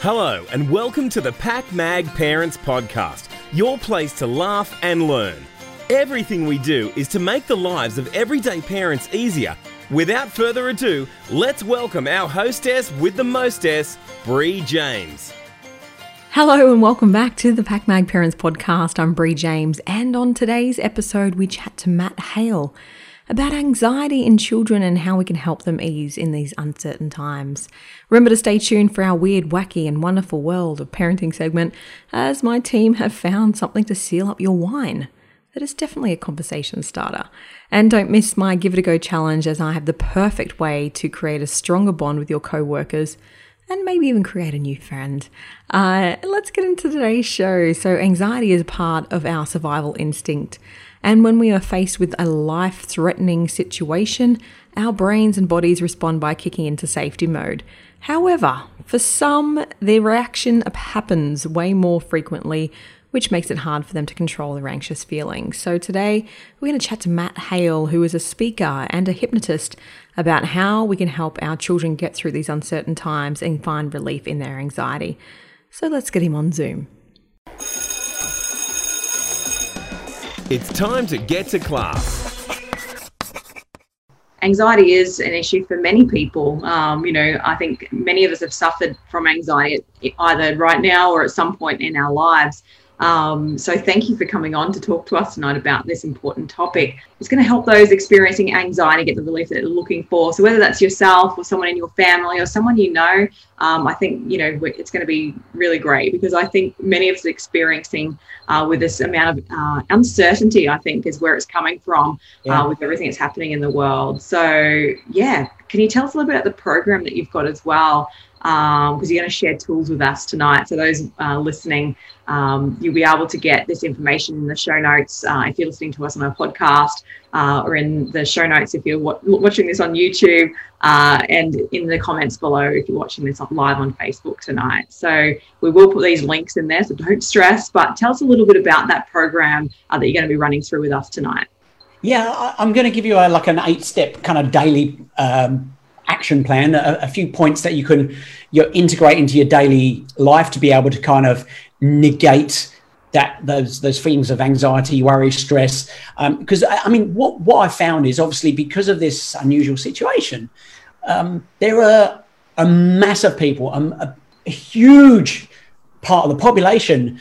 Hello, and welcome to the PakMag Parents Podcast, your place to laugh and learn. Everything we do is to make the lives of everyday parents easier. Without further ado, let's welcome our hostess with the mostess, Bree James. Hello and welcome back to the PakMag Parents Podcast. I'm Bree James, and on today's episode, we chat to Matt Hale about anxiety in children and how we can help them ease in these uncertain times. Remember to stay tuned for our weird, wacky, and wonderful world of parenting segment, as my team have found something to seal up your wine. That is definitely a conversation starter. And don't miss my Give It a Go challenge, as I have the perfect way to create a stronger bond with your co workers and maybe even create a new friend. Uh, let's get into today's show. So, anxiety is part of our survival instinct. And when we are faced with a life threatening situation, our brains and bodies respond by kicking into safety mode. However, for some, the reaction happens way more frequently, which makes it hard for them to control their anxious feelings. So, today we're going to chat to Matt Hale, who is a speaker and a hypnotist, about how we can help our children get through these uncertain times and find relief in their anxiety. So, let's get him on Zoom. It's time to get to class. Anxiety is an issue for many people. Um, you know, I think many of us have suffered from anxiety either right now or at some point in our lives. Um, so thank you for coming on to talk to us tonight about this important topic. It's going to help those experiencing anxiety get the relief that they're looking for. So whether that's yourself or someone in your family or someone you know, um, I think you know it's going to be really great because I think many of us are experiencing uh, with this amount of uh, uncertainty. I think is where it's coming from uh, yeah. uh, with everything that's happening in the world. So yeah, can you tell us a little bit about the program that you've got as well? Because um, you're going to share tools with us tonight. So those uh, listening, um, you'll be able to get this information in the show notes uh, if you're listening to us on our podcast, uh, or in the show notes if you're watching this on YouTube, uh, and in the comments below if you're watching this live on Facebook tonight. So we will put these links in there, so don't stress. But tell us a little bit about that program uh, that you're going to be running through with us tonight. Yeah, I'm going to give you a, like an eight-step kind of daily um, action plan, a, a, few points that you can you integrate into your daily life to be able to kind of negate that those those feelings of anxiety, worry, stress. Because um, I, I, mean, what what I found is obviously because of this unusual situation, um, there are a mass of people, um, a, a huge part of the population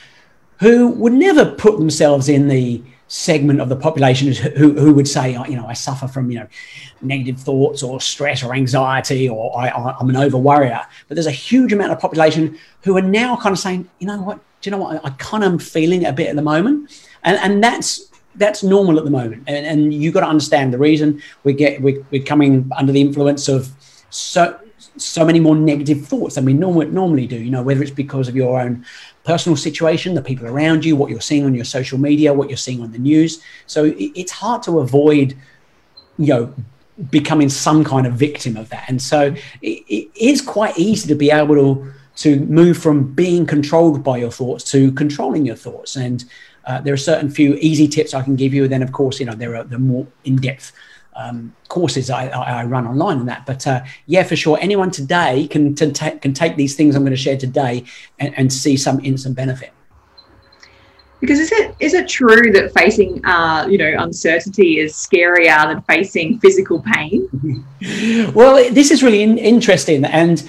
who would never put themselves in the segment of the population who, who would say, oh, you know, I suffer from, you know, negative thoughts or stress or anxiety or I, am an over worrier. But there's a huge amount of population who are now kind of saying, you know what, do you know what, I, I kind of am feeling a bit at the moment. And, and that's, that's normal at the moment. And, and you've got to understand the reason we get, we, we're coming under the influence of so, so many more negative thoughts than we norm- normally do, you know, whether it's because of your own personal situation, the people around you, what you're seeing on your social media, what you're seeing on the news. So it, it's hard to avoid, you know, becoming some kind of victim of that. And so it, it is quite easy to be able to to move from being controlled by your thoughts to controlling your thoughts. And uh, there are certain few easy tips I can give you. And then, of course, you know, there are the more in depth um, courses I, I, run online and that. But uh, yeah, for sure, anyone today can t- can take these things I'm going to share today and, and see some instant benefit. Because is it is it true that facing uh, you know uncertainty is scarier than facing physical pain? well, this is really in- interesting, and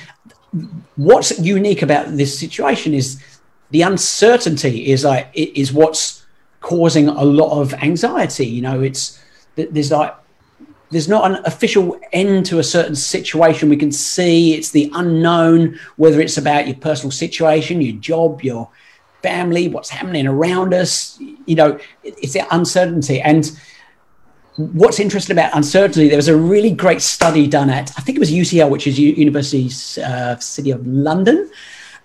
what's unique about this situation is the uncertainty is like is what's causing a lot of anxiety. You know, it's there's like there's not an official end to a certain situation. We can see it's the unknown whether it's about your personal situation your job your family what's happening around us. You know it's the uncertainty. And what's interesting about uncertainty there was a really great study done at i think it was ucl which is university uh, city of london.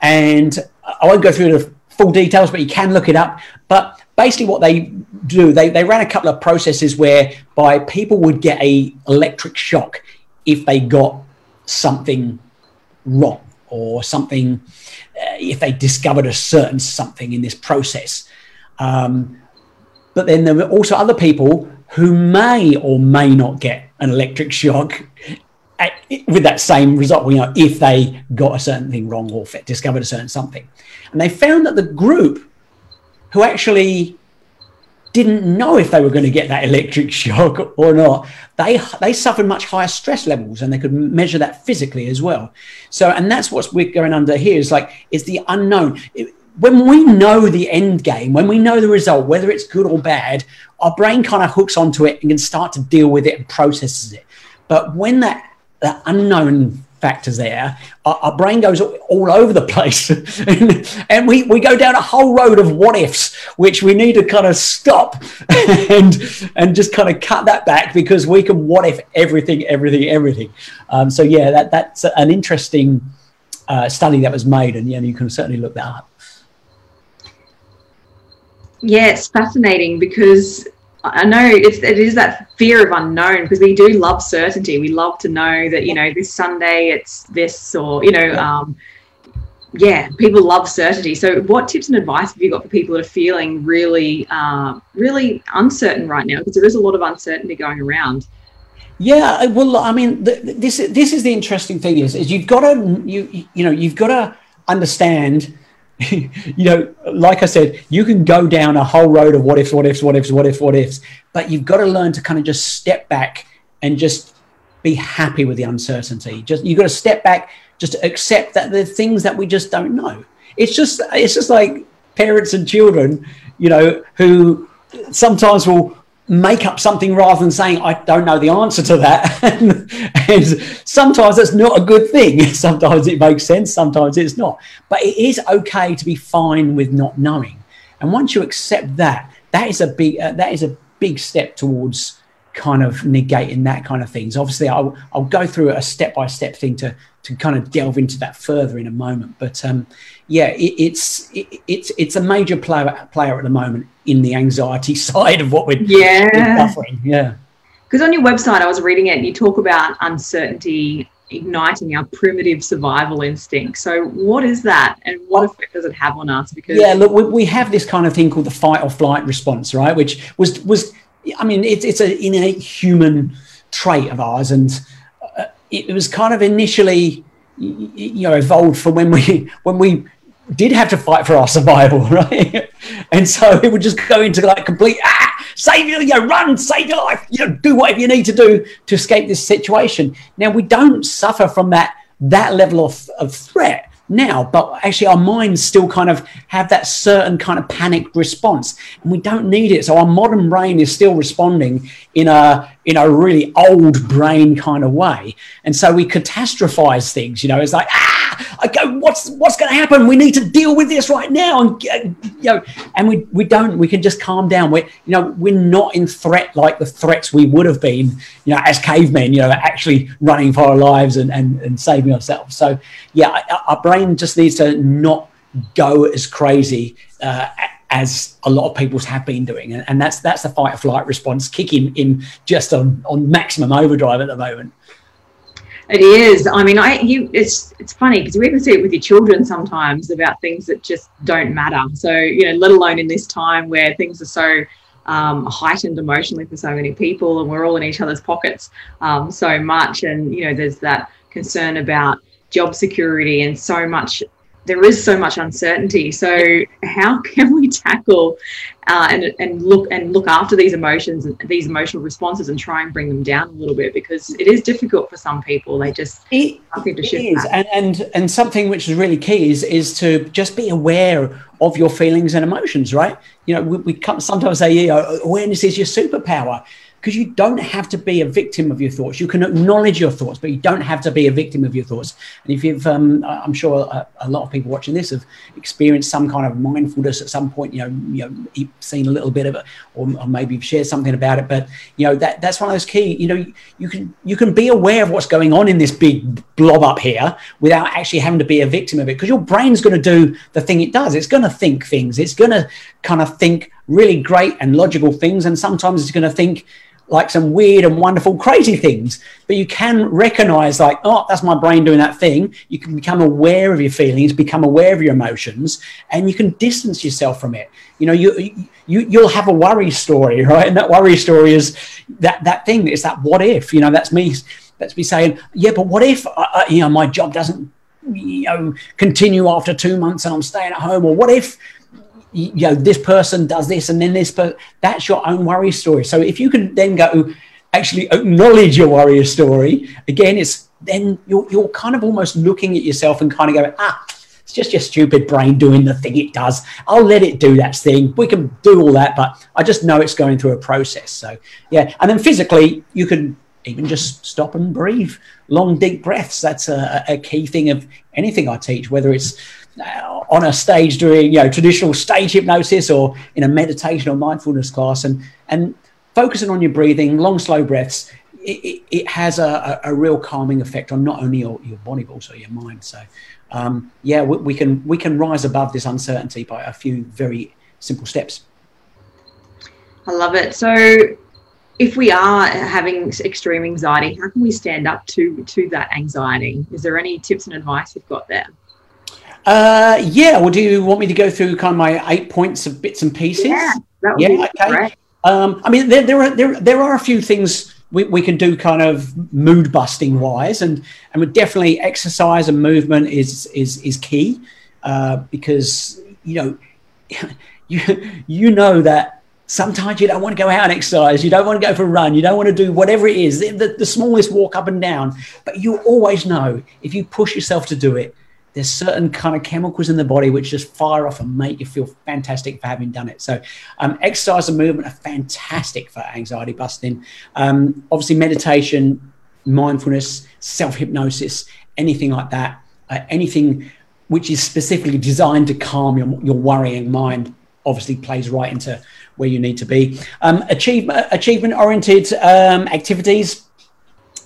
And i won't go through the full details but you can look it up. But basically what they do, they, they ran a couple of processes whereby people would get a electric shock if they got something wrong or something, uh, if they discovered a certain something in this process. Um, but then there were also other people who may or may not get an electric shock with that same result, you know, if they got a certain thing wrong or discovered a certain something. And they found that the group who actually didn't know if they were going to get that electric shock or not, they they suffered much higher stress levels and they could measure that physically as well. So, and that's what we're going under here is like, is the unknown. when we know the end game, when we know the result, whether it's good or bad, our brain kind of hooks onto it and can start to deal with it and processes it. But when that that unknown factors there, our, our, brain goes all over the place. and, we, we go down a whole road of what ifs, which we need to kind of stop and, and just kind of cut that back because we can what if everything, everything, everything. Um, so, yeah, that, that's an interesting uh, study that was made. And yeah, you can certainly look that up. Yeah, it's fascinating because I know it's it is that fear of unknown because we do love certainty. We love to know that you know this Sunday it's this or you know um, yeah people love certainty. So what tips and advice have you got for people that are feeling really uh, really uncertain right now because there is a lot of uncertainty going around. Yeah, well, I mean, the, this this is the interesting thing is is you've got to you you know you've got to understand you know, like I said, you can go down a whole road of what ifs, what ifs, what ifs, what ifs, what ifs, but you've got to learn to kind of just step back and just be happy with the uncertainty. Just you've got to step back, just accept that the things that we just don't know. It's just it's just like parents and children, you know, who sometimes will make up something rather than saying I don't know the answer to that. and, and, sometimes that's not a good thing. Sometimes it makes sense, sometimes it's not. But it is okay to be fine with not knowing. And once you accept that, that is a big uh, that is a big step towards kind of negating that kind of things. Obviously, I'll, I'll go through a step by step thing to to kind of delve into that further in a moment. But um, yeah, it, it's it, it's it's a major player player at the moment in the anxiety side of what we're, yeah. we're suffering. Yeah. Because on your website, I was reading it, and you talk about uncertainty igniting our primitive survival instinct. So, what is that, and what effect does it have on us? Because yeah, look, we, we have this kind of thing called the fight or flight response, right? Which was was, I mean, it's it's an innate human trait of ours, and uh, it, it was kind of initially, you know, evolved from when we when we did have to fight for our survival, right? and so it would just go into like complete ah, save your, you know, run, save your life, you know, do whatever you need to do to escape this situation. Now we don't suffer from that that level of, of threat now, but actually our minds still kind of have that certain kind of panic response, and we don't need it. So our modern brain is still responding in a in a really old brain kind of way, and so we catastrophize things. You know, it's like ah, what's what's going to happen? We need to deal with this right now, and you know, and we we don't. We can just calm down. We you know we're not in threat like the threats we would have been, you know, as cavemen. You know, actually running for our lives and and, and saving ourselves. So yeah, our brain just needs to not go as crazy uh, as a lot of people have been doing, and, and that's that's the fight or flight response kicking in just on on maximum overdrive at the moment. It is. I mean, I you it's it's funny because you even see it with your children sometimes about things that just don't matter. So you know, let alone in this time where things are so um, heightened emotionally for so many people, and we're all in each other's pockets um, so much, and you know, there's that concern about job security and so much there is so much uncertainty. So how can we tackle uh, and and look and look after these emotions and these emotional responses and try and bring them down a little bit because it is difficult for some people. They just it, nothing to shift. Is. And, and and something which is really key is is to just be aware of your feelings and emotions. Right? You know, we, we sometimes say, you know, awareness is your superpower because you don't have to be a victim of your thoughts. You can acknowledge your thoughts, but you don't have to be a victim of your thoughts. And if you've, um, I'm sure a, a, lot of people watching this have experienced some kind of mindfulness at some point. You know, you know, seen a little bit of it, or, or maybe you've shared something about it. But you know, that that's one of those key. You know, you, you can you can be aware of what's going on in this big blob up here without actually having to be a victim of it, because your brain's going to do the thing it does. It's going to think things. It's going to kind of think really great and logical things, and sometimes it's going to think like some weird and wonderful, crazy things. But you can recognize, like, oh, that's my brain doing that thing. You can become aware of your feelings, become aware of your emotions, and you can distance yourself from it. You know, you you you'll have a worry story, right? And that worry story is that that thing is that what if? You know, that's me that's me saying, yeah, but what if, uh, you know, my job doesn't, you know, continue after two months and I'm staying at home? Or what if, you know, this person does this and then this, but that's your own worry story. So if you can then go, actually acknowledge your warrior story, again, it's then you're, you're kind of almost looking at yourself and kind of going, ah, it's just your stupid brain doing the thing it does. I'll let it do that thing. We can do all that, but I just know it's going through a process. So, yeah. And then physically, you can even just stop and breathe. Long, deep breaths. That's a, a key thing of anything I teach, whether it's uh, on a stage doing you know traditional stage hypnosis or in a meditation or mindfulness class and and focusing on your breathing long slow breaths it, it, has a, a, real calming effect on not only your, your body but also your mind. So, um, yeah, we, we, can we can rise above this uncertainty by a few very simple steps. I love it. So, if we are having extreme anxiety, how can we stand up to to that anxiety? Is there any tips and advice you've got there? Uh, yeah. Well, do you want me to go through kind of my eight points of bits and pieces? Yeah. yeah. okay. Um, I mean, there, there are there there are a few things we, we can do kind of mood busting wise and and we definitely exercise and movement is is is key uh, because you know you you know that sometimes you don't want to go out and exercise you don't want to go for a run you don't want to do whatever it is the, the smallest walk up and down but you always know if you push yourself to do it there's certain kind of chemicals in the body which just fire off and make you feel fantastic for having done it. So, um, exercise and movement are fantastic for anxiety busting. Um, obviously, meditation, mindfulness, self hypnosis, anything like that, uh, anything which is specifically designed to calm your, your worrying mind, obviously plays right into where you need to be. Um, achievement achievement oriented um, activities.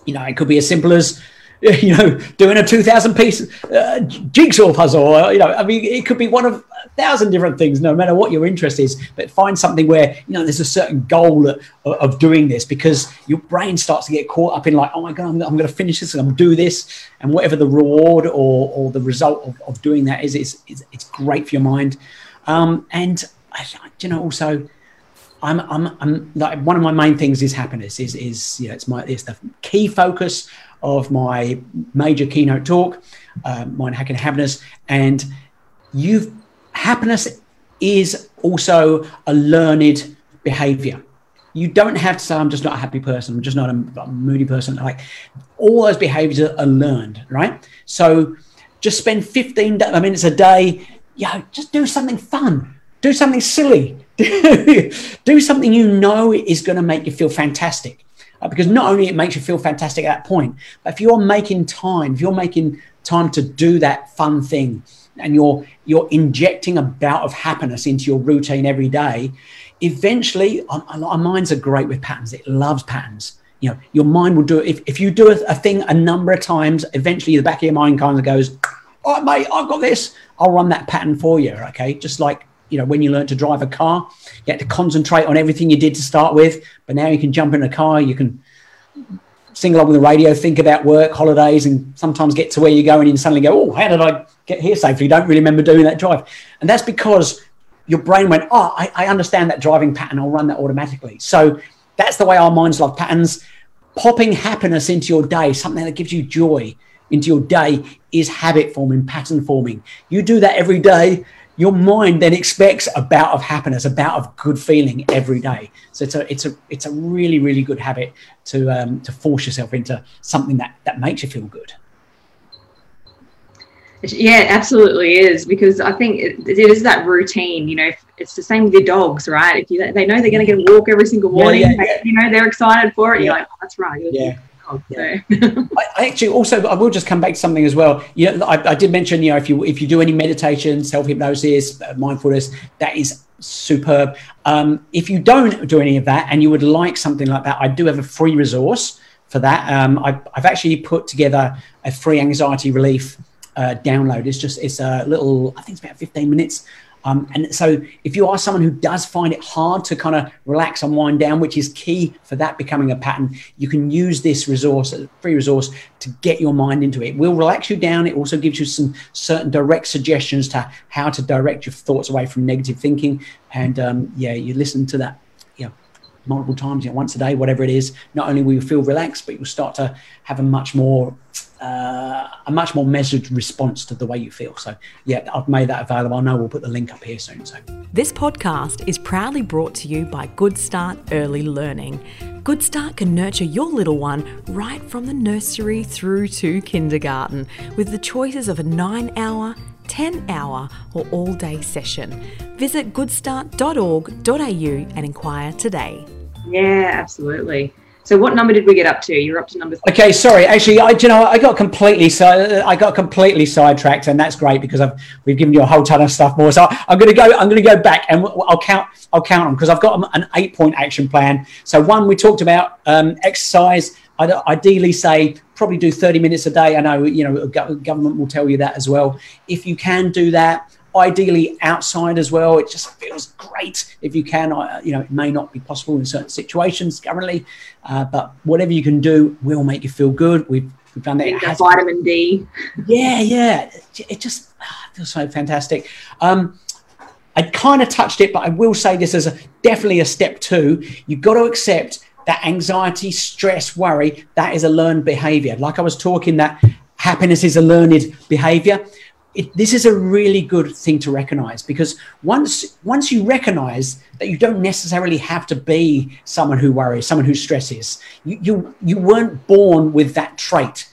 You know, it could be as simple as you know, doing a 2000 piece uh, jigsaw puzzle. Or, you know, I mean, it could be one of a thousand different things, no matter what your interest is. But find something where, you know, there's a certain goal of, of doing this because your brain starts to get caught up in like, oh my God, I'm, I'm going to finish this and I'm going to do this. And whatever the reward or, or the result of, of doing that is, it's, it's, it's great for your mind. Um, and, you know, also, I'm, I'm, I'm like one of my main things is happiness is, is, you know, it's my, it's the key focus of my major keynote talk, uh, Mind Hacking Happiness. And you've happiness is also a learned behavior. You don't have to say, I'm just not a happy person, I'm just not a, a moody person. Like all those behaviors are, are learned, right? So just spend 15 minutes a day, yeah, just do something fun, do something silly, do something you know is going to make you feel fantastic uh, because not only it makes you feel fantastic at that point, but if you're making time, if you're making time to do that fun thing, and you're you're injecting a bout of happiness into your routine every day, eventually, our, our minds are great with patterns. It loves patterns. You know, your mind will do it. If, if you do a, a thing a number of times, eventually the back of your mind kind of goes, "All right, mate, I've got this. I'll run that pattern for you." Okay, just like you know when you learn to drive a car you had to concentrate on everything you did to start with but now you can jump in a car you can sing along with the radio think about work holidays and sometimes get to where you're going and suddenly go oh how did i get here safely? You don't really remember doing that drive. And that's because your brain went oh I, I understand that driving pattern i'll run that automatically. So that's the way our minds love patterns. Popping happiness into your day something that gives you joy into your day is habit forming pattern forming. You do that every day your mind then expects a bout of happiness, a bout of good feeling every day. So it's a it's a it's a really really good habit to um, to force yourself into something that that makes you feel good. Yeah, absolutely is because I think it, it is that routine. You know, it's the same with your dogs, right? If you they know they're going to get a walk every single morning, yeah, yeah, yeah. you know they're excited for it. You're like, oh, that's right. Yeah. Yeah. I, I, actually also I will just come back to something as well. You know, I, I did mention you know if you if you do any meditation, self hypnosis, uh, mindfulness, that is superb. Um, if you don't do any of that and you would like something like that, I do have a free resource for that. Um, I, I've actually put together a free anxiety relief uh, download. It's just it's a little I think it's about 15 minutes um, and so, if you are someone who does find it hard to kind of relax and wind down, which is key for that becoming a pattern, you can use this resource, a free resource, to get your mind into it. It will relax you down. It also gives you some certain direct suggestions to how to direct your thoughts away from negative thinking. And um, yeah, you listen to that. Multiple times, you know, once a day, whatever it is, not only will you feel relaxed, but you'll start to have a much more uh, a much more measured response to the way you feel. So, yeah, I've made that available. I know we'll put the link up here soon. So, this podcast is proudly brought to you by Good Start Early Learning. Good Start can nurture your little one right from the nursery through to kindergarten with the choices of a nine hour 10 hour or all day session. Visit goodstart.org.au and inquire today. Yeah, absolutely. So what number did we get up to? You're up to number. Three. Okay, sorry. Actually, I you know I got completely so I got completely sidetracked, and that's great because I've we've given you a whole ton of stuff more. So I'm going to go. I'm going to go back and I'll count. I'll count them because I've got an eight point action plan. So one we talked about um, exercise. I'd ideally say probably do 30 minutes a day. I know you know government will tell you that as well. If you can do that, ideally outside as well. It just feels great if you can. I, you know, it may not be possible in certain situations currently, uh, but whatever you can do will make you feel good. We've we've done that. It vitamin D. Yeah, yeah. It just ah, feels so fantastic. Um, I kind of touched it, but I will say this as a definitely a step two. You've got to accept that anxiety, stress, worry, that is a learned behavior. Like I was talking, that happiness is a learned behavior it, this is a really good thing to recognize because once once you recognize that you don't necessarily have to be someone who worries, someone who stresses, you you, you weren't born with that trait.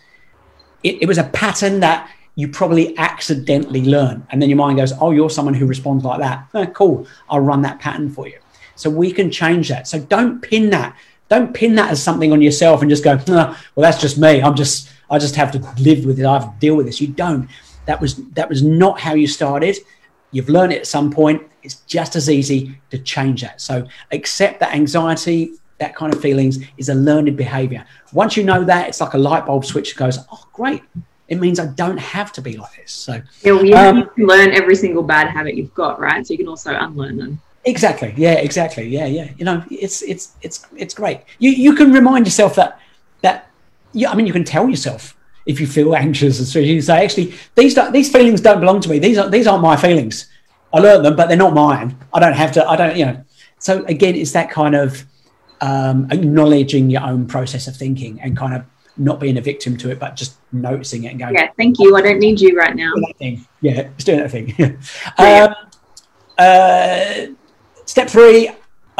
It, it was a pattern that you probably accidentally learn, and then your mind goes, "Oh, you're someone who responds like that. Oh, cool, I'll run that pattern for you." So we can change that. So don't pin that. Don't pin that as something on yourself and just go, "Well, that's just me. I'm just I just have to live with it. I have to deal with this." You don't that was that was not how you started. You've learned it at some point. It's just as easy to change that. So accept that anxiety, that kind of feelings is a learned behavior. Once you know that, it's like a light bulb switch goes, oh, great. It means I don't have to be like this. So yeah, well, you, um, you learn every single bad habit you've got, right? So you can also unlearn them. Exactly. Yeah. Exactly. Yeah. Yeah. You know, it's it's it's it's great. You you can remind yourself that that yeah. I mean, you can tell yourself if you feel anxious and so you say actually these don't, these feelings don't belong to me. These are these aren't my feelings. I learned them but they're not mine. I don't have to i don't you know. So again it's that kind of um, acknowledging your own process of thinking and kind of not being a victim to it but just noticing it and going yeah thank you. I don't need you right now. Yeah it's doing that thing. Um, uh, step three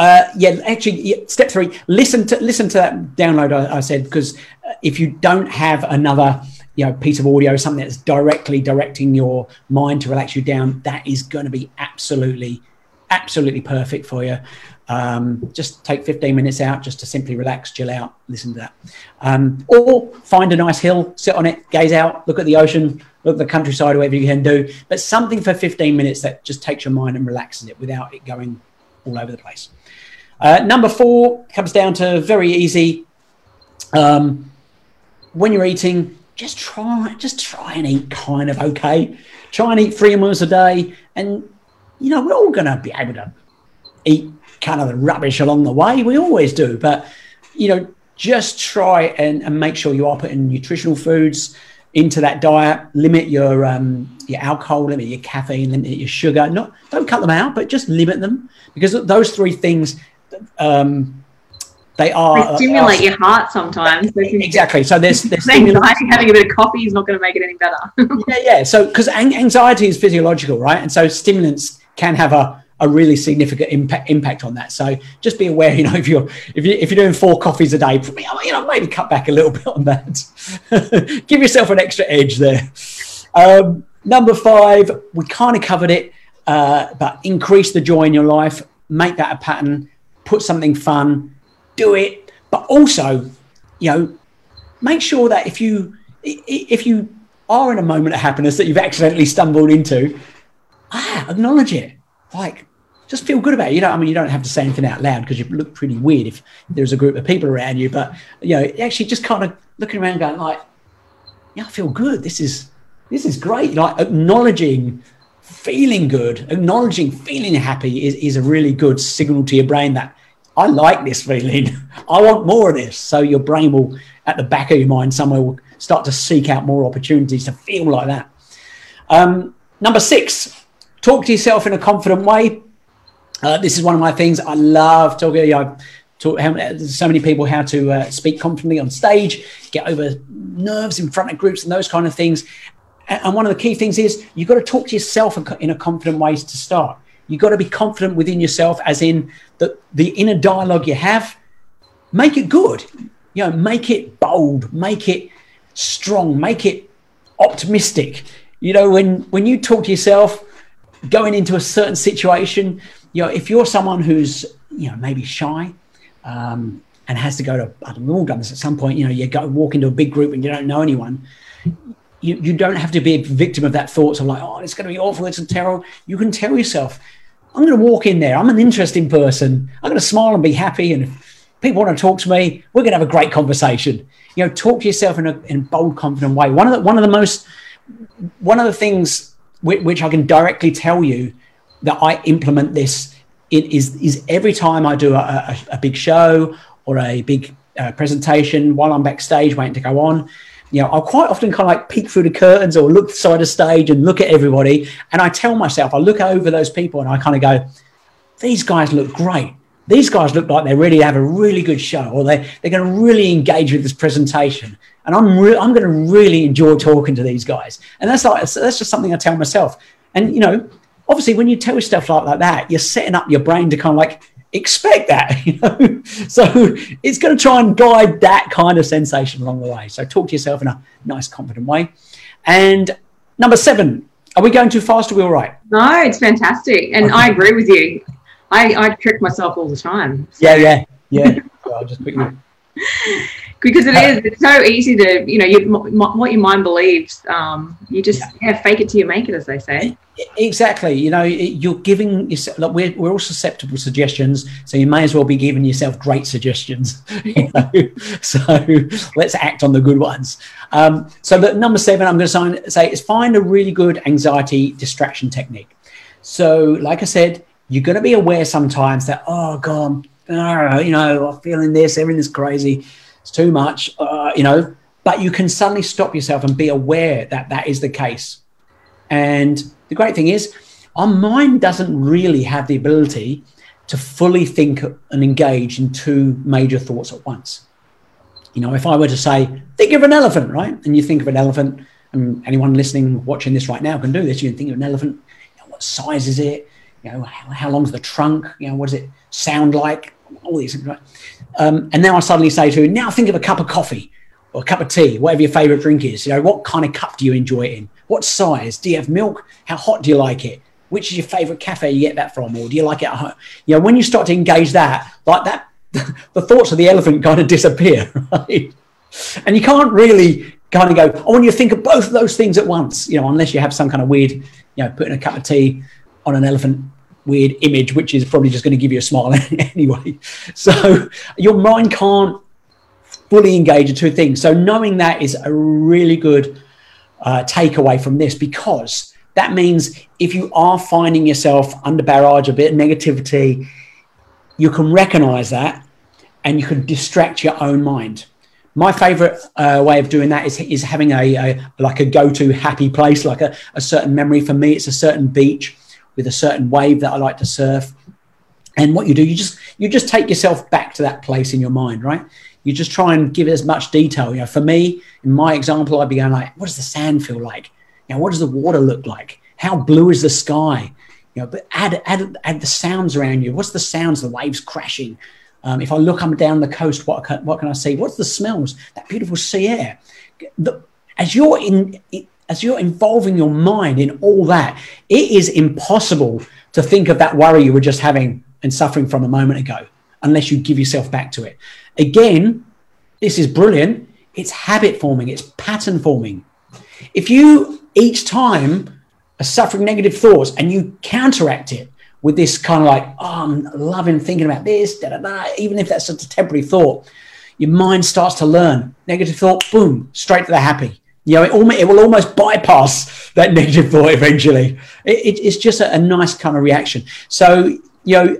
uh, yeah, actually, yeah, step three: listen to listen to that download I, I said because uh, if you don't have another you know piece of audio, something that's directly directing your mind to relax you down, that is going to be absolutely, absolutely perfect for you. Um, just take 15 minutes out just to simply relax, chill out, listen to that. Um, or find a nice hill, sit on it, gaze out, look at the ocean, look at the countryside, whatever you can do. But something for 15 minutes that just takes your mind and relaxes it without it going all over the place. Uh, number four comes down to very easy. Um, when you're eating, just try, just try and eat kind of okay. Try and eat three meals a day, and you know we're all going to be able to eat kind of the rubbish along the way. We always do, but you know, just try and, and make sure you are putting nutritional foods into that diet. Limit your um, your alcohol, limit your caffeine, limit your sugar. Not don't cut them out, but just limit them because those three things um, they are they stimulate are, your heart sometimes. Exactly. So there's, there's anxiety. Having a bit of coffee is not going to make it any better. yeah, yeah. So because anxiety is physiological, right? And so stimulants can have a, a really significant impact impact on that. So just be aware. You know, if you're if you if you're doing four coffees a day, you know, maybe cut back a little bit on that. Give yourself an extra edge there. Um, number five, we kind of covered it, uh, but increase the joy in your life. Make that a pattern put something fun, do it, but also, you know, make sure that if you if you are in a moment of happiness that you've accidentally stumbled into, ah, acknowledge it. Like, just feel good about it. You know, I mean, you don't have to say anything out loud because you look pretty weird if there's a group of people around you. But you know, actually, just kind of looking around, going like, "Yeah, I feel good. This is this is great." Like acknowledging feeling good, acknowledging feeling happy is, is a really good signal to your brain that I like this feeling. I want more of this. So your brain will, at the back of your mind somewhere, will start to seek out more opportunities to feel like that. Um, number six, talk to yourself in a confident way. Uh, this is one of my things. I love talking. You know, taught how, so many people how to uh, speak confidently on stage, get over nerves in front of groups, and those kind of things. And one of the key things is you've got to talk to yourself in a confident way to start. You've got to be confident within yourself, as in the, the inner dialogue you have, make it good. You know, make it bold, make it strong, make it optimistic. You know, when when you talk to yourself going into a certain situation, you know, if you're someone who's you know maybe shy um, and has to go to, I don't know, we've all done this at some point. You know, you go walk into a big group and you don't know anyone. You, you don't have to be a victim of that thoughts of like, oh, it's going to be awful, it's terrible. You can tell yourself, I'm going to walk in there. I'm an interesting person. I'm going to smile and be happy. And if people want to talk to me, we're going to have a great conversation. You know, talk to yourself in a, in a bold, confident way. One of the, one of the most, one of the things which, which I can directly tell you that I implement this is, is every time I do a, a, a big show or a big uh, presentation while I'm backstage waiting to go on, you know, I'll quite often kind of like peek through the curtains or look side of stage and look at everybody. And I tell myself, I look over those people and I kind of go, these guys look great. These guys look like they really have a really good show or they, they're going to really engage with this presentation. And I'm, re- I'm going to really enjoy talking to these guys. And that's like, that's just something I tell myself. And, you know, obviously when you tell stuff like, like that, you're setting up your brain to kind of like expect that, you know. so it's going to try and guide that kind of sensation along the way. So talk to yourself in a nice, confident way. And number seven, are we going too fast are we all right? No, it's fantastic. And okay. I agree with you. I, I trick myself all the time. So. Yeah, yeah, yeah. I'll just put you because it is it's so easy to you know you, what your mind believes um, you just yeah. yeah. fake it till you make it as they say exactly you know you're giving yourself like we're, we're all susceptible to suggestions so you may as well be giving yourself great suggestions you know? so let's act on the good ones um, so the number seven i'm going to say is find a really good anxiety distraction technique so like i said you're going to be aware sometimes that oh god you know i'm feeling this everything's crazy it's too much, uh, you know. But you can suddenly stop yourself and be aware that that is the case. And the great thing is, our mind doesn't really have the ability to fully think and engage in two major thoughts at once. You know, if I were to say, think of an elephant, right? And you think of an elephant, and anyone listening, watching this right now can do this. You can think of an elephant. You know, what size is it? You know, how, how long's the trunk? You know, what does it sound like? All these things, right? Um, and now I suddenly say to you, now think of a cup of coffee or a cup of tea, whatever your favorite drink is. You know, what kind of cup do you enjoy it in? What size? Do you have milk? How hot do you like it? Which is your favorite cafe you get that from? Or do you like it at home? You know, when you start to engage that, like that, the thoughts of the elephant kind of disappear, right? And you can't really kind of go, I want you to think of both of those things at once, you know, unless you have some kind of weird, you know, putting a cup of tea on an elephant weird image, which is probably just going to give you a smile anyway. So your mind can't fully engage in two things. So knowing that is a really good uh, takeaway from this because that means if you are finding yourself under barrage, a bit of negativity, you can recognize that and you can distract your own mind. My favorite uh, way of doing that is, is having a, a like a go-to happy place, like a, a certain memory. For me, it's a certain beach with a certain wave that I like to surf. And what you do, you just you just take yourself back to that place in your mind, right? You just try and give it as much detail. You know, for me, in my example, I'd be going like, what does the sand feel like? You know, what does the water look like? How blue is the sky? You know, but add add add the sounds around you. What's the sounds? The waves crashing. Um, if I look up and down the coast, what can, what can I see? What's the smells? That beautiful sea air. The, as you're in, as you're involving your mind in all that, it is impossible to think of that worry you were just having and suffering from a moment ago unless you give yourself back to it. Again, this is brilliant. It's habit forming, it's pattern forming. If you each time are suffering negative thoughts and you counteract it with this kind of like, oh, I'm loving thinking about this, da da da, even if that's just a temporary thought, your mind starts to learn. Negative thought, boom, straight to the happy. You know, it, almost, it will almost bypass that negative thought eventually. It, it, it's just a, a, nice kind of reaction. So, you know,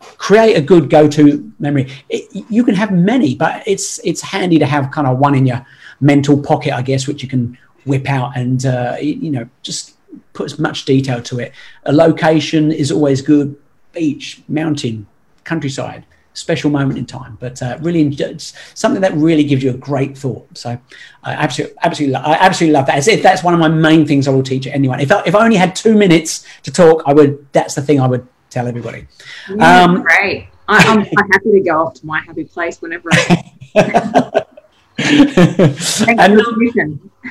create a good go-to memory. It, you can have many, but it's it's handy to have kind of one in your mental pocket, I guess, which you can whip out and uh, you know just put as much detail to it. A location is always good: beach, mountain, countryside. Special moment in time. But uh, really, it's something that really gives you a great thought. So I absolutely, absolutely, I absolutely love that. As if that's one of my main things I will teach anyone. If I, if I only had two minutes to talk, I would. That's the thing I would tell everybody. Yeah, um, great. I, am happy to go off to my happy place whenever. I- and,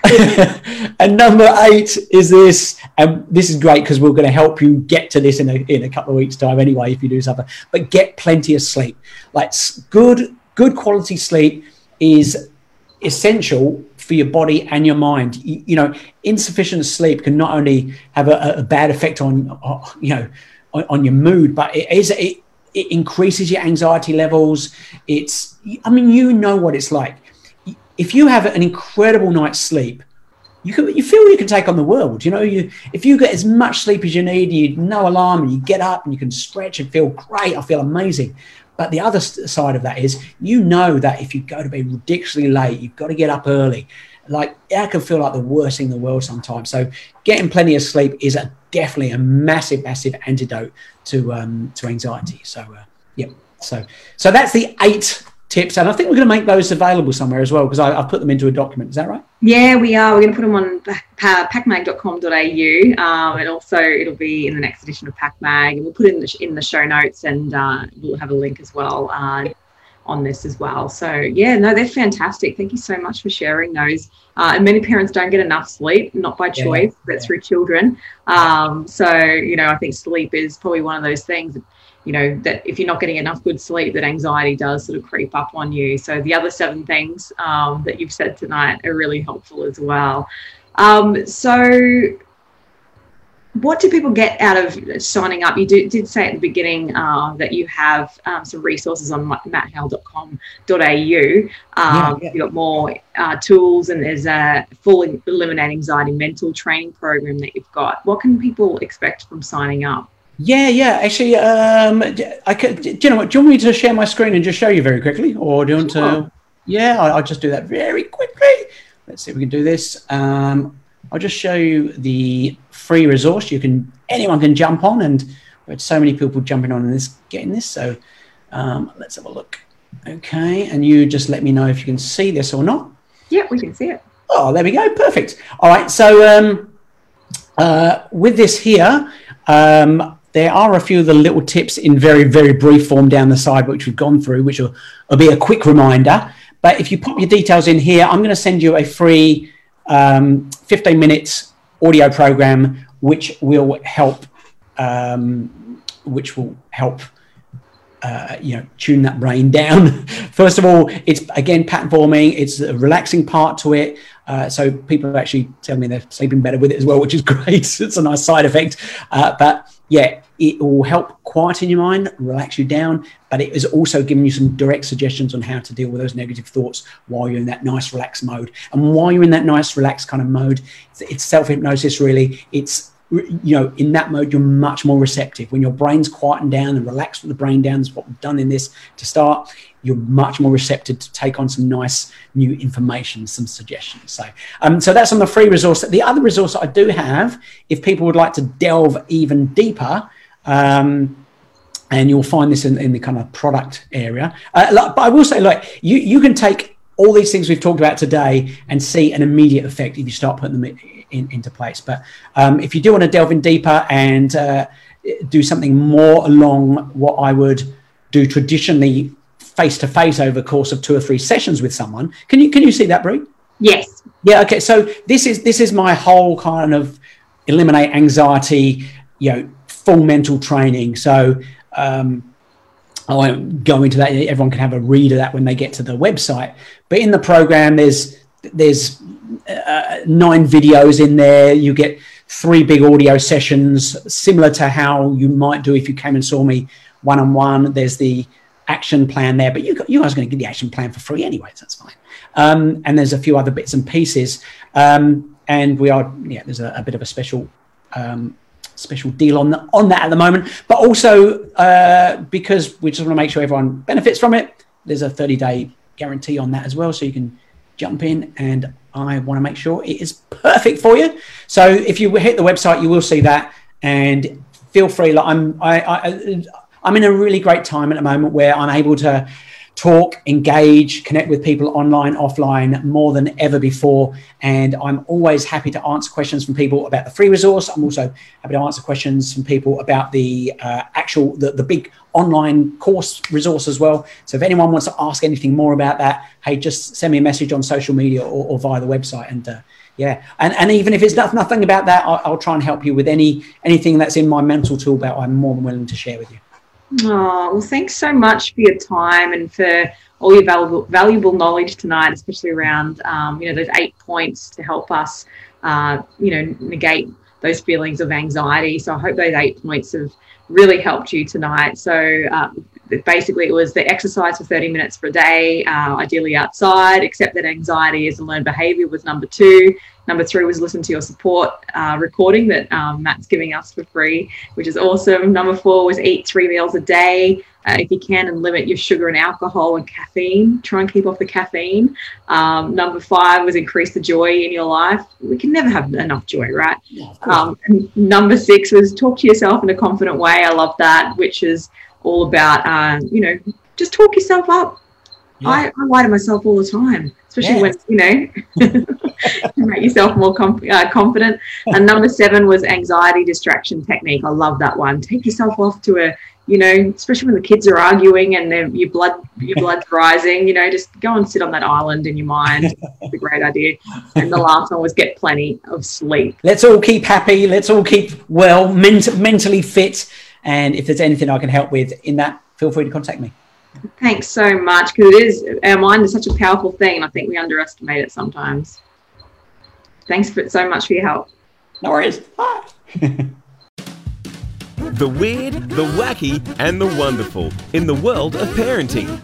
and, number eight is this, and this is great because we're going to help you get to this in a, in a couple of weeks' time anyway, if you do something. But get plenty of sleep. Like good, good quality sleep is essential for your body and your mind. You, you know, insufficient sleep can not only have a, a bad effect on, you know, on, on, your mood, but it is it, it increases your anxiety levels. It's, I mean, you know what it's like if you have an incredible night's sleep, you can you feel you can take on the world. You know, you if you get as much sleep as you need, you no alarm, and you get up and you can stretch and feel great. I feel amazing. But the other side of that is you know that if you go to bed ridiculously late, you've got to get up early. Like that can feel like the worst thing in the world sometimes. So getting plenty of sleep is a, definitely a massive, massive antidote to um, to anxiety. So uh, yeah. So so that's the eight tips. And I think we're going to make those available somewhere as well because I've put them into a document. Is that right? Yeah, we are. We're going to put them on pakmag.com.au um, and also it'll be in the next edition of PakMag. And we'll put it in the, in the show notes and uh, we'll have a link as well uh, on this as well. So, yeah, no, they're fantastic. Thank you so much for sharing those. Uh, and many parents don't get enough sleep, not by choice, yeah, but through children. Um, so, you know, I think sleep is probably one of those things you know that if you're not getting enough good sleep that anxiety does sort of creep up on you so the other seven things um, that you've said tonight are really helpful as well um, so what do people get out of signing up? You do, did say at the beginning uh, that you have um, some resources on matthale.com.au. Um, yeah, yeah. You've got more uh, tools, and there's a full Eliminate Anxiety mental training program that you've got. What can people expect from signing up? Yeah, yeah. Actually, um, I could. Do you know what? Do you want me to share my screen and just show you very quickly, or do you want sure. to? Yeah, I'll, I'll, just do that very quickly. Let's see if we can do this. Um, I'll just show you the free resource. You can anyone can jump on, and we had so many people jumping on and this getting this. So um, let's have a look. Okay, and you just let me know if you can see this or not. Yeah, we can see it. Oh, there we go. Perfect. All right. So um, uh, with this here. Um, there are a few of the little tips in very, very brief form down the side, which we've gone through, which will, will be a quick reminder. But if you pop your details in here, I'm going to send you a free um, 15 minutes audio program, which will help, um, which will help, uh, you know, tune that brain down. First of all, it's again pattern forming. It's a relaxing part to it. Uh, so people actually tell me they're sleeping better with it as well, which is great. it's a nice side effect. Uh, but yeah, it will help quieten your mind, relax you down, but it is also giving you some direct suggestions on how to deal with those negative thoughts while you're in that nice relaxed mode. And while you're in that nice relaxed kind of mode, it's, it's self hypnosis really. It's you know, in that mode, you're much more receptive. When your brain's quietened down and relaxed with the brain down, is what we've done in this to start, you're much more receptive to take on some nice new information, some suggestions. So, um, so that's on the free resource. The other resource I do have, if people would like to delve even deeper, um, and you'll find this in, in, the kind of product area. Uh, but I will say, like, you, you can take all these things we've talked about today and see an immediate effect if you start putting them in, into place. But um, if you do want to delve in deeper and uh, do something more along what I would do traditionally face to face over the course of two or three sessions with someone, can you can you see that, Bree? Yes. Yeah. Okay. So this is this is my whole kind of eliminate anxiety, you know, full mental training. So. Um, I won't go into that. Everyone can have a read of that when they get to the website. But in the program, there's there's uh, nine videos in there. You get three big audio sessions, similar to how you might do if you came and saw me one on one. There's the action plan there, but you, you guys are going to get the action plan for free anyway, so that's fine. Um, and there's a few other bits and pieces. Um, and we are, yeah, there's a, a bit of a special um, special deal on the, on that at the moment. But also uh, because we just want to make sure everyone benefits from it, there's a 30 day guarantee on that as well, so you can jump in and I want to make sure it is perfect for you. So if you hit the website, you will see that and feel free. Like I'm, I, I, I'm in a really great time at the moment where I'm able to talk, engage, connect with people online, offline more than ever before. And I'm always happy to answer questions from people about the free resource. I'm also happy to answer questions from people about the uh, actual, the, the big online course resource as well. So if anyone wants to ask anything more about that, hey, just send me a message on social media or, or via the website. And uh, yeah, and, and even if it's not, nothing about that, I'll, I'll try and help you with any anything that's in my mental tool belt. I'm more than willing to share with you. Oh, well, thanks so much for your time and for all your valuable, valuable knowledge tonight, especially around, um, you know, those eight points to help us, uh, you know, negate those feelings of anxiety. So I hope those eight points have really helped you tonight. So uh, basically, it was the exercise for 30 minutes per day, uh, ideally outside, except that anxiety is a learned behavior was number two. Number three was listen to your support uh, recording that um, Matt's giving us for free, which is awesome. Number four was eat three meals a day. Uh, if you can, and limit your sugar and alcohol and caffeine. Try and keep off the caffeine. Um, number five was increase the joy in your life. We can never have enough joy, right? Yeah, um, number six was talk to yourself in a confident way. I love that, which is all about, uh, you know, just talk yourself up. Yeah. I, I lie to myself all the time, especially yeah. when, you know, make yourself more com- uh, confident. And number seven was anxiety distraction technique. I love that one. Take yourself off to a, you know, especially when the kids are arguing and your blood, your blood's rising. You know, just go and sit on that island in your mind. It's a great idea. And the last one was get plenty of sleep. Let's all keep happy. Let's all keep well, ment- mentally fit. And if there's anything I can help with in that, feel free to contact me. Thanks so much because it is our mind is such a powerful thing, and I think we underestimate it sometimes. Thanks for, so much for your help. No worries. Bye. the weird, the wacky, and the wonderful in the world of parenting.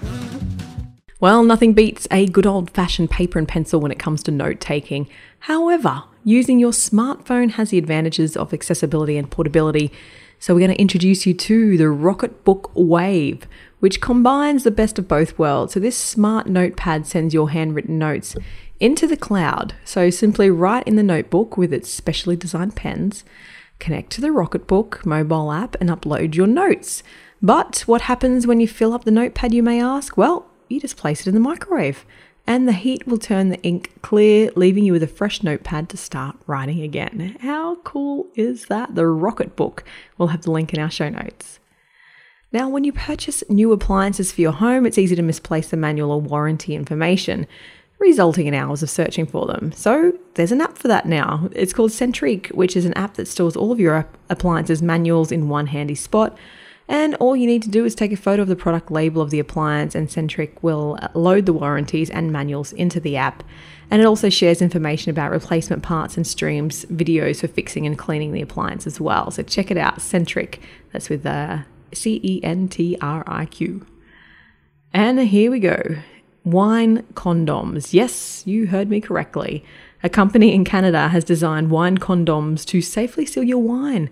Well, nothing beats a good old fashioned paper and pencil when it comes to note taking. However, using your smartphone has the advantages of accessibility and portability. So, we're going to introduce you to the Rocketbook Wave, which combines the best of both worlds. So, this smart notepad sends your handwritten notes into the cloud. So simply write in the notebook with its specially designed pens, connect to the Rocketbook mobile app, and upload your notes. But what happens when you fill up the notepad, you may ask? Well, you just place it in the microwave, and the heat will turn the ink clear, leaving you with a fresh notepad to start writing again. How cool is that? The Rocketbook. We'll have the link in our show notes. Now, when you purchase new appliances for your home, it's easy to misplace the manual or warranty information resulting in hours of searching for them. So there's an app for that now. It's called Centriq, which is an app that stores all of your appliances manuals in one handy spot. And all you need to do is take a photo of the product label of the appliance, and Centriq will uh, load the warranties and manuals into the app. And it also shares information about replacement parts and streams videos for fixing and cleaning the appliance as well. So check it out, Centriq. That's with the C E N T R I Q. And here we go. Wine condoms. Yes, you heard me correctly. A company in Canada has designed wine condoms to safely seal your wine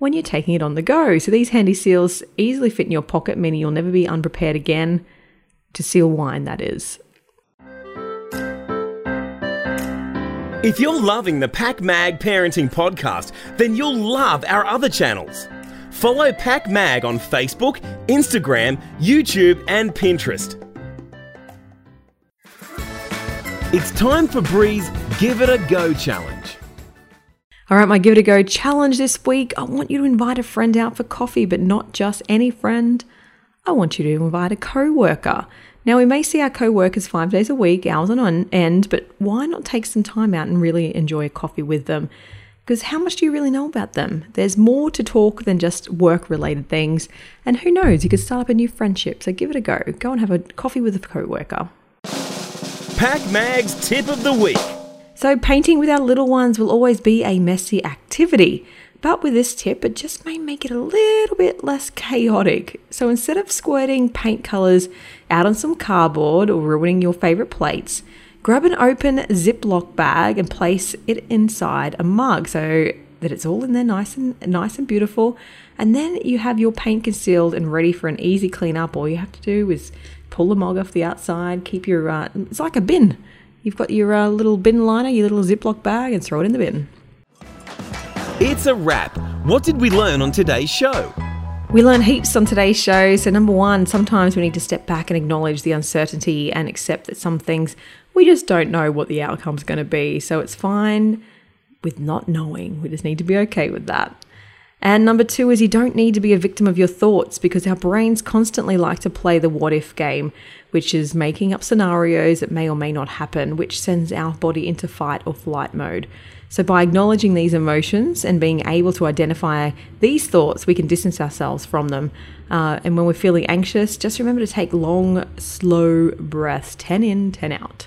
when you're taking it on the go. So these handy seals easily fit in your pocket, meaning you'll never be unprepared again to seal wine, that is. If you're loving the PakMag Parenting Podcast, then you'll love our other channels. Follow PakMag on Facebook, Instagram, YouTube, and Pinterest. It's time for Bree's Give It a Go challenge. All right, my Give It a Go challenge this week. I want you to invite a friend out for coffee, but not just any friend. I want you to invite a co worker. Now, we may see our co workers five days a week, hours on end, but why not take some time out and really enjoy a coffee with them? Because how much do you really know about them? There's more to talk than just work related things. And who knows, you could start up a new friendship. So give it a go. Go and have a coffee with a co worker. PakMag's tip of the week. So, painting with our little ones will always be a messy activity. But with this tip, it just may make it a little bit less chaotic. So instead of squirting paint colours out on some cardboard or ruining your favourite plates, grab an open Ziploc bag and place it inside a mug so that it's all in there nice and nice and beautiful. And then you have your paint concealed and ready for an easy cleanup. All you have to do is pull the mug off the outside, keep your, uh, it's like a bin. You've got your uh, little bin liner, your little Ziploc bag, and throw it in the bin. It's a wrap. What did we learn on today's show? We learn heaps on today's show. So, number one, sometimes we need to step back and acknowledge the uncertainty and accept that some things we just don't know what the outcome's going to be. So, it's fine with not knowing. We just need to be okay with that. And number two is you don't need to be a victim of your thoughts because our brains constantly like to play the what if game, which is making up scenarios that may or may not happen, which sends our body into fight or flight mode. So, by acknowledging these emotions and being able to identify these thoughts, we can distance ourselves from them. Uh, and when we're feeling anxious, just remember to take long, slow breaths 10 in, 10 out.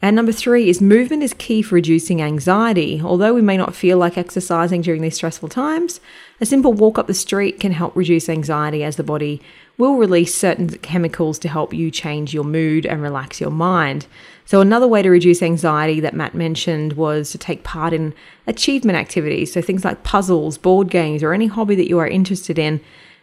And number three is movement is key for reducing anxiety. Although we may not feel like exercising during these stressful times, a simple walk up the street can help reduce anxiety as the body will release certain chemicals to help you change your mood and relax your mind. So, another way to reduce anxiety that Matt mentioned was to take part in achievement activities. So, things like puzzles, board games, or any hobby that you are interested in,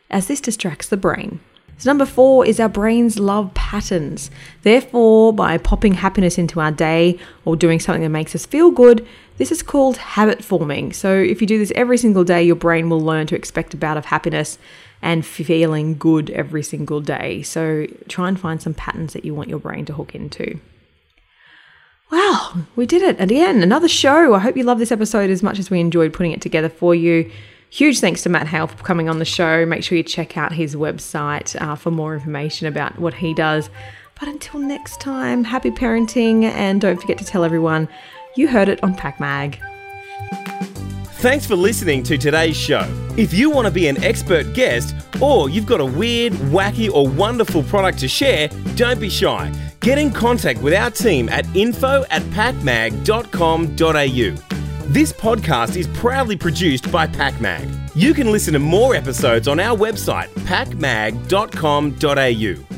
as this distracts the brain. So, number four is our brains love patterns. Therefore, by popping happiness into our day or doing something that makes us feel good, this is called habit forming. So, if you do this every single day, your brain will learn to expect a bout of happiness and feeling good every single day. So, try and find some patterns that you want your brain to hook into. Wow, we did it. Again, another show. I hope you love this episode as much as we enjoyed putting it together for you. Huge thanks to Matt Hale for coming on the show. Make sure you check out his website uh, for more information about what he does. But until next time, happy parenting and don't forget to tell everyone you heard it on PakMag. Thanks for listening to today's show. If you want to be an expert guest or you've got a weird, wacky, or wonderful product to share, don't be shy. Get in contact with our team at info at pakmag.com.au. This podcast is proudly produced by PakMag. You can listen to more episodes on our website, pakmag.com.au.